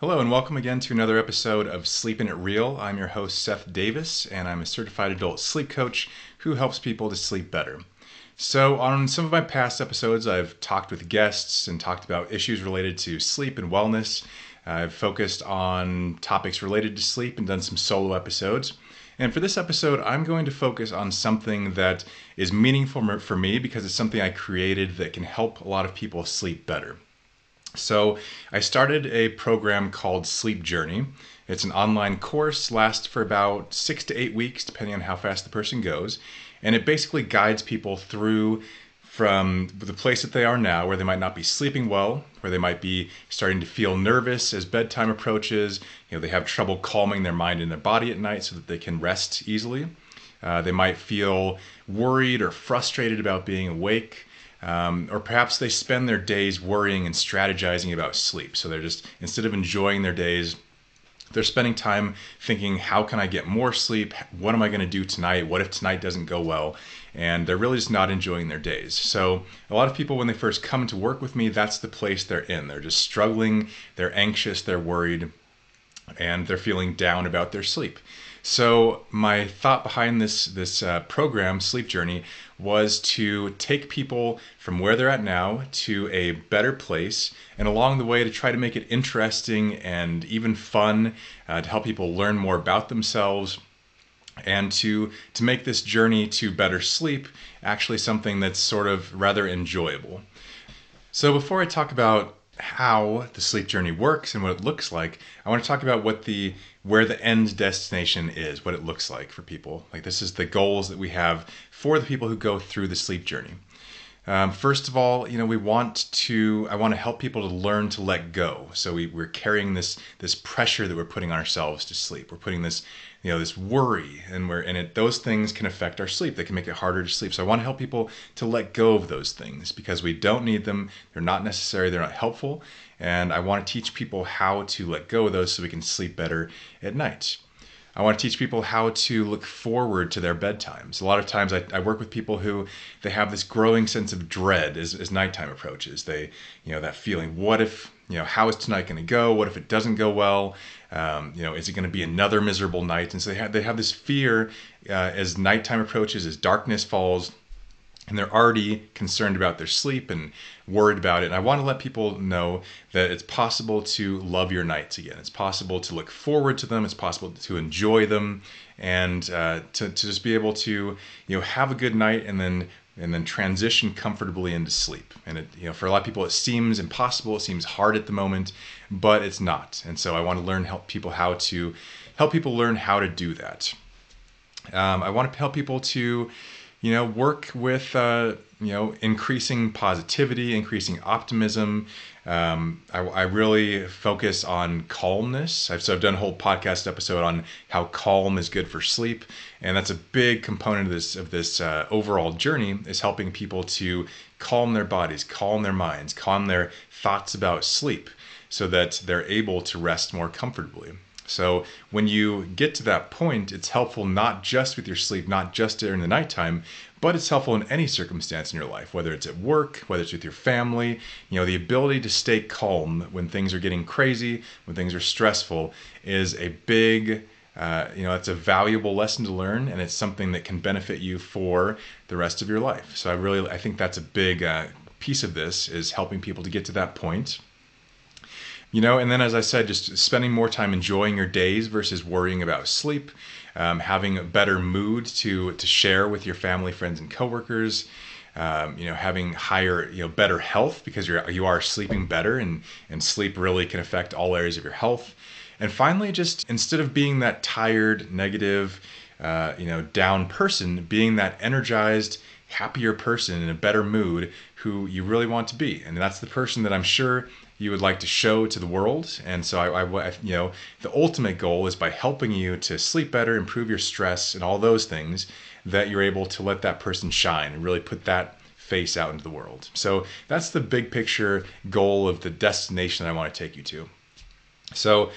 Hello, and welcome again to another episode of Sleeping It Real. I'm your host, Seth Davis, and I'm a certified adult sleep coach who helps people to sleep better. So, on some of my past episodes, I've talked with guests and talked about issues related to sleep and wellness. I've focused on topics related to sleep and done some solo episodes. And for this episode, I'm going to focus on something that is meaningful for me because it's something I created that can help a lot of people sleep better. So I started a program called Sleep Journey. It's an online course, lasts for about six to eight weeks, depending on how fast the person goes. And it basically guides people through from the place that they are now, where they might not be sleeping well, where they might be starting to feel nervous as bedtime approaches. You know, they have trouble calming their mind and their body at night so that they can rest easily. Uh, they might feel worried or frustrated about being awake. Um, or perhaps they spend their days worrying and strategizing about sleep. So they're just, instead of enjoying their days, they're spending time thinking, how can I get more sleep? What am I going to do tonight? What if tonight doesn't go well? And they're really just not enjoying their days. So, a lot of people, when they first come to work with me, that's the place they're in. They're just struggling, they're anxious, they're worried, and they're feeling down about their sleep. So my thought behind this this uh, program, Sleep Journey, was to take people from where they're at now to a better place, and along the way to try to make it interesting and even fun uh, to help people learn more about themselves and to to make this journey to better sleep actually something that's sort of rather enjoyable. So before I talk about how the sleep journey works and what it looks like, I want to talk about what the where the end destination is, what it looks like for people. Like this is the goals that we have for the people who go through the sleep journey. Um, first of all, you know, we want to. I want to help people to learn to let go. So we, we're carrying this this pressure that we're putting on ourselves to sleep. We're putting this, you know, this worry, and we're and it. Those things can affect our sleep. They can make it harder to sleep. So I want to help people to let go of those things because we don't need them. They're not necessary. They're not helpful. And I want to teach people how to let go of those so we can sleep better at night. I want to teach people how to look forward to their bedtimes. A lot of times I, I, work with people who they have this growing sense of dread as, as nighttime approaches. They, you know, that feeling, what if, you know, how is tonight going to go? What if it doesn't go well? Um, you know, is it going to be another miserable night? And so they have, they have this fear uh, as nighttime approaches, as darkness falls, and they're already concerned about their sleep and worried about it. And I want to let people know that it's possible to love your nights again. It's possible to look forward to them. It's possible to enjoy them, and uh, to, to just be able to you know have a good night and then and then transition comfortably into sleep. And it, you know, for a lot of people, it seems impossible. It seems hard at the moment, but it's not. And so I want to learn help people how to help people learn how to do that. Um, I want to help people to you know, work with, uh, you know, increasing positivity, increasing optimism. Um, I, I, really focus on calmness. I've, so I've done a whole podcast episode on how calm is good for sleep, and that's a big component of this of this uh, overall journey is helping people to calm their bodies, calm their minds, calm their thoughts about sleep, so that they're able to rest more comfortably. So when you get to that point, it's helpful not just with your sleep, not just during the nighttime, but it's helpful in any circumstance in your life, whether it's at work, whether it's with your family. You know, the ability to stay calm when things are getting crazy, when things are stressful, is a big uh, you know, it's a valuable lesson to learn, and it's something that can benefit you for the rest of your life. So I really, I think that's a big uh, piece of this is helping people to get to that point you know and then as i said just spending more time enjoying your days versus worrying about sleep um, having a better mood to to share with your family friends and coworkers um, you know having higher you know better health because you're you are sleeping better and and sleep really can affect all areas of your health. And finally just instead of being that tired negative uh, you know down person being that energized happier person in a better mood who you really want to be. And that's the person that i'm sure you would like to show to the world. And so I, I, you know, the ultimate goal is by helping you to sleep better, improve your stress, and all those things, that you're able to let that person shine and really put that face out into the world. So that's the big picture goal of the destination I want to take you to. So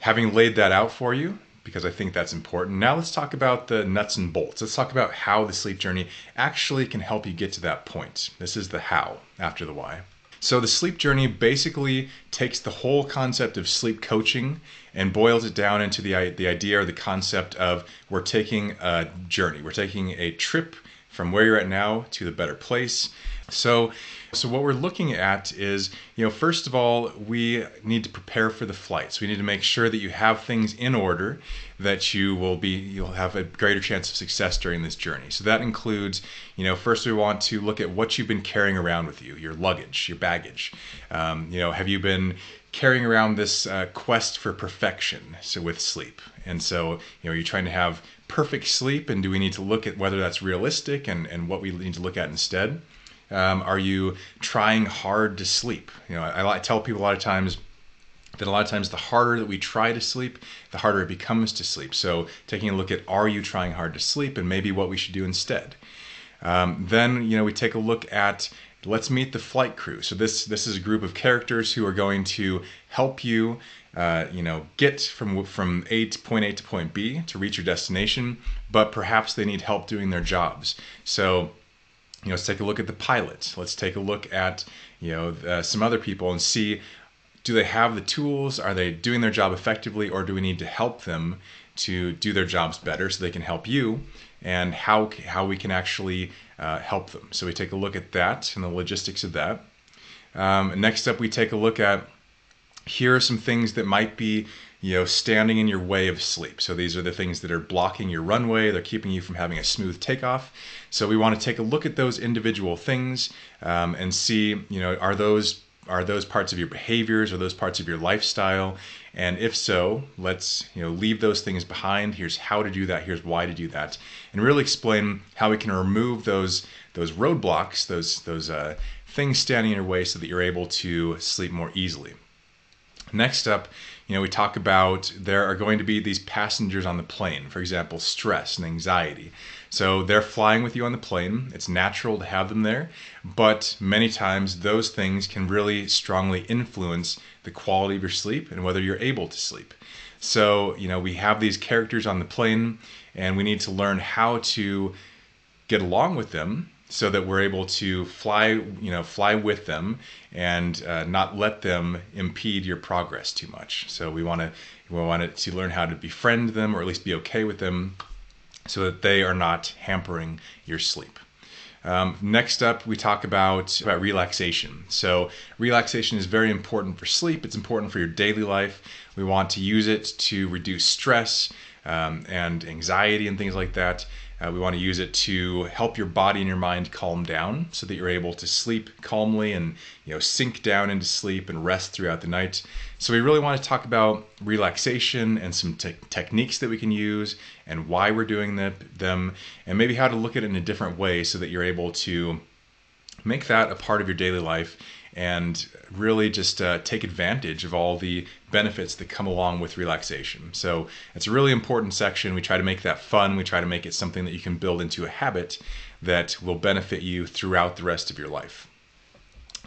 having laid that out for you, because I think that's important. Now let's talk about the nuts and bolts. Let's talk about how the sleep journey actually can help you get to that point. This is the how after the why. So the sleep journey basically takes the whole concept of sleep coaching and boils it down into the the idea or the concept of we're taking a journey. We're taking a trip from where you're at now to the better place. So so what we're looking at is, you know, first of all, we need to prepare for the flight. So we need to make sure that you have things in order that you will be you'll have a greater chance of success during this journey. So that includes, you know, first we want to look at what you've been carrying around with you, your luggage, your baggage. Um, you know, have you been carrying around this uh, quest for perfection so with sleep and so you know you're trying to have perfect sleep and do we need to look at whether that's realistic and, and what we need to look at instead um, are you trying hard to sleep? You know, I, I tell people a lot of times that a lot of times the harder that we try to sleep, the harder it becomes to sleep. So taking a look at are you trying hard to sleep and maybe what we should do instead. Um, then you know we take a look at let's meet the flight crew. So this this is a group of characters who are going to help you. Uh, you know, get from from A to point A to point B to reach your destination, but perhaps they need help doing their jobs. So you know, let's take a look at the pilot. Let's take a look at you know uh, some other people and see do they have the tools? Are they doing their job effectively, or do we need to help them to do their jobs better so they can help you? And how how we can actually uh, help them. So we take a look at that and the logistics of that. Um, next up, we take a look at here are some things that might be you know standing in your way of sleep. So these are the things that are blocking your runway. They're keeping you from having a smooth takeoff. So we want to take a look at those individual things um, and see you know are those are those parts of your behaviors or those parts of your lifestyle? And if so let's you know leave those things behind. Here's how to do that. Here's why to do that. And really explain how we can remove those those roadblocks those those uh, things standing in your way so that you're able to sleep more easily. Next up you know, we talk about there are going to be these passengers on the plane, for example, stress and anxiety. So they're flying with you on the plane. It's natural to have them there, but many times those things can really strongly influence the quality of your sleep and whether you're able to sleep. So, you know, we have these characters on the plane and we need to learn how to get along with them so that we're able to fly, you know, fly with them and uh, not let them impede your progress too much. So we want to we want to learn how to befriend them or at least be okay with them, so that they are not hampering your sleep. Um, next up, we talk about, about relaxation. So, relaxation is very important for sleep, it's important for your daily life. We want to use it to reduce stress um, and anxiety and things like that. Uh, we want to use it to help your body and your mind calm down so that you're able to sleep calmly and you know sink down into sleep and rest throughout the night. So we really want to talk about relaxation and some te- techniques that we can use and why we're doing the, them and maybe how to look at it in a different way so that you're able to make that a part of your daily life and really just uh, take advantage of all the benefits that come along with relaxation. So it's a really important section. We try to make that fun. We try to make it something that you can build into a habit that will benefit you throughout the rest of your life.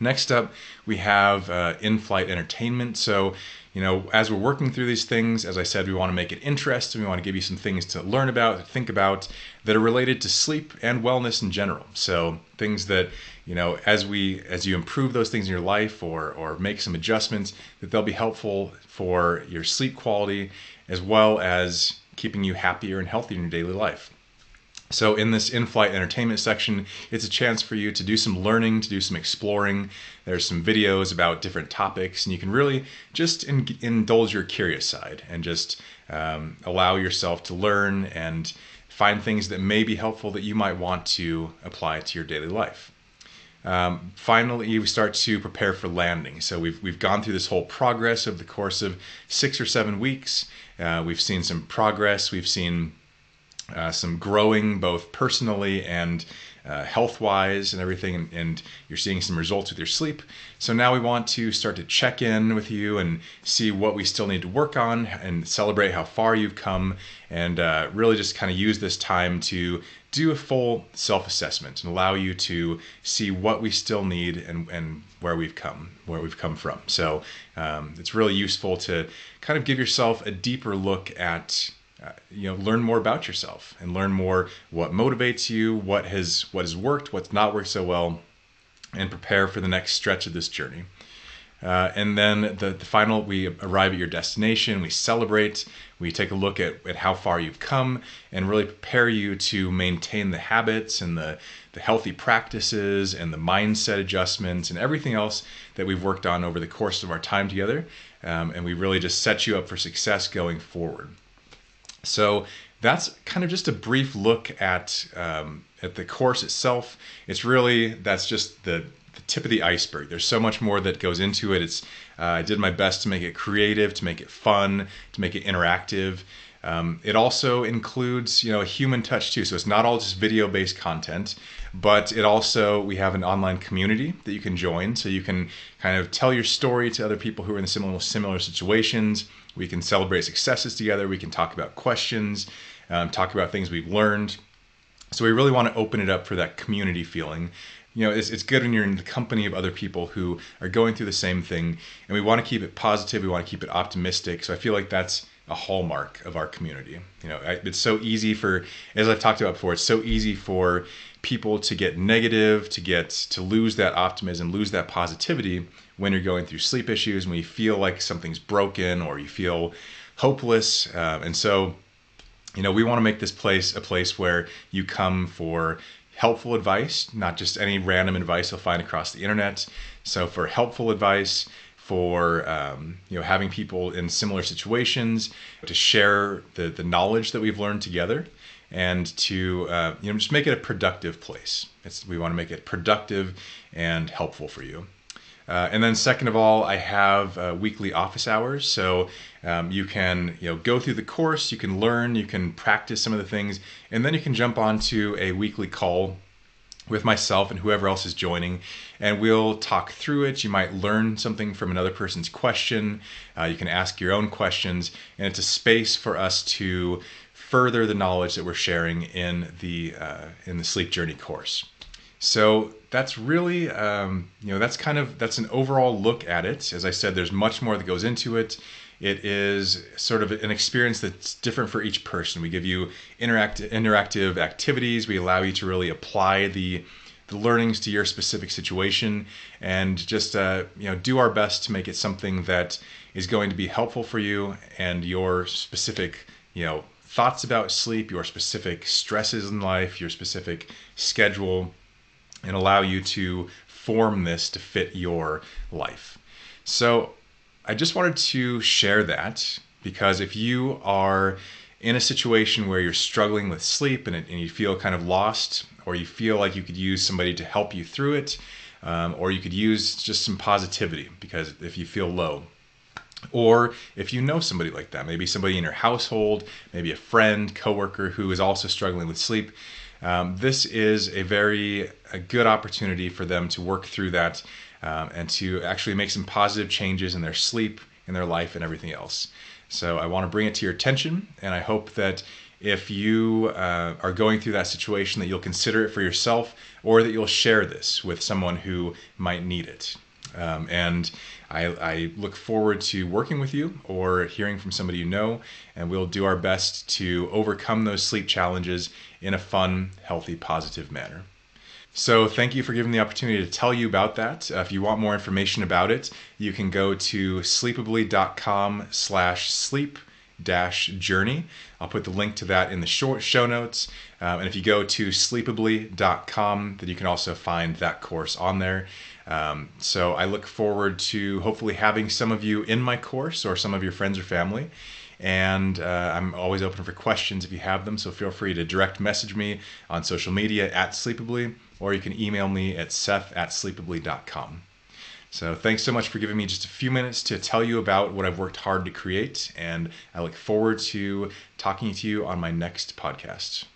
Next up, we have uh, in flight entertainment. So, you know, as we're working through these things, as I said, we want to make it interesting. We want to give you some things to learn about, to think about that are related to sleep and wellness in general. So, things that you know as we as you improve those things in your life or or make some adjustments that they'll be helpful for your sleep quality as well as keeping you happier and healthier in your daily life so in this in-flight entertainment section it's a chance for you to do some learning to do some exploring there's some videos about different topics and you can really just in, indulge your curious side and just um, allow yourself to learn and find things that may be helpful that you might want to apply to your daily life um, finally, we start to prepare for landing. So we've we've gone through this whole progress of the course of six or seven weeks. Uh, we've seen some progress. We've seen uh, some growing both personally and uh, health wise and everything, and, and, you're seeing some results with your sleep. So now we want to start to check in with you and see what we still need to work on and celebrate how far you've come, and uh, really just kind of use this time to do a full self assessment and allow you to see what we still need and, and where we've come, where we've come from. So um, it's really useful to kind of give yourself a deeper look at uh, you know learn more about yourself and learn more what motivates you what has what has worked what's not worked so well and prepare for the next stretch of this journey. Uh, and then the, the final, we arrive at your destination, we celebrate, we take a look at, at how far you've come, and really prepare you to maintain the habits and the, the healthy practices and the mindset adjustments and everything else that we've worked on over the course of our time together. Um, and we really just set you up for success going forward. So that's kind of just a brief look at um, at the course itself. It's really that's just the the tip of the iceberg. There's so much more that goes into it. It's uh, I did my best to make it creative, to make it fun, to make it interactive. Um, it also includes, you know, a human touch too. So it's not all just video-based content, but it also we have an online community that you can join, so you can kind of tell your story to other people who are in similar similar situations. We can celebrate successes together. We can talk about questions, um, talk about things we've learned. So we really want to open it up for that community feeling you know, it's, it's good when you're in the company of other people who are going through the same thing. And we want to keep it positive. We want to keep it optimistic. So I feel like that's a hallmark of our community. You know, it's so easy for, as I've talked about before, it's so easy for people to get negative, to get to lose that optimism, lose that positivity when you're going through sleep issues, when you feel like something's broken or you feel hopeless. Uh, and so, you know, we want to make this place a place where you come for helpful advice, not just any random advice you'll find across the internet. So for helpful advice, for um, you know having people in similar situations to share the the knowledge that we've learned together and to uh, you know just make it a productive place. It's, we want to make it productive and helpful for you. Uh, and then second of all, I have uh, weekly office hours, so um, you can you know go through the course, you can learn, you can practice some of the things, and then you can jump onto a weekly call with myself and whoever else is joining, and we'll talk through it. You might learn something from another person's question. Uh, you can ask your own questions, and it's a space for us to further the knowledge that we're sharing in the uh, in the sleep journey course. So that's really, um, you know, that's kind of that's an overall look at it. As I said, there's much more that goes into it. It is sort of an experience that's different for each person. We give you interact- interactive activities. We allow you to really apply the the learnings to your specific situation, and just uh, you know do our best to make it something that is going to be helpful for you and your specific you know thoughts about sleep, your specific stresses in life, your specific schedule and allow you to form this to fit your life. So I just wanted to share that because if you are in a situation where you're struggling with sleep and, it, and you feel kind of lost, or you feel like you could use somebody to help you through it, um, or you could use just some positivity because if you feel low, or if you know somebody like that, maybe somebody in your household, maybe a friend, coworker who is also struggling with sleep, um, this is a very a good opportunity for them to work through that um, and to actually make some positive changes in their sleep, in their life, and everything else. So I want to bring it to your attention, and I hope that if you uh, are going through that situation, that you'll consider it for yourself, or that you'll share this with someone who might need it. Um, and I, I, look forward to working with you or hearing from somebody you know, and we'll do our best to overcome those sleep challenges in a fun, healthy, positive manner. So, thank you for giving the opportunity to tell you about that. Uh, if you want more information about it, you can go to sleepably.com slash sleep dash journey. I'll put the link to that in the short show notes. Um, and if you go to sleepably.com, then you can also find that course on there. Um, so I look forward to hopefully having some of you in my course or some of your friends or family. And uh, I'm always open for questions if you have them. So feel free to direct message me on social media at Sleepably, or you can email me at seth at sleepably.com. So thanks so much for giving me just a few minutes to tell you about what I've worked hard to create. And I look forward to talking to you on my next podcast.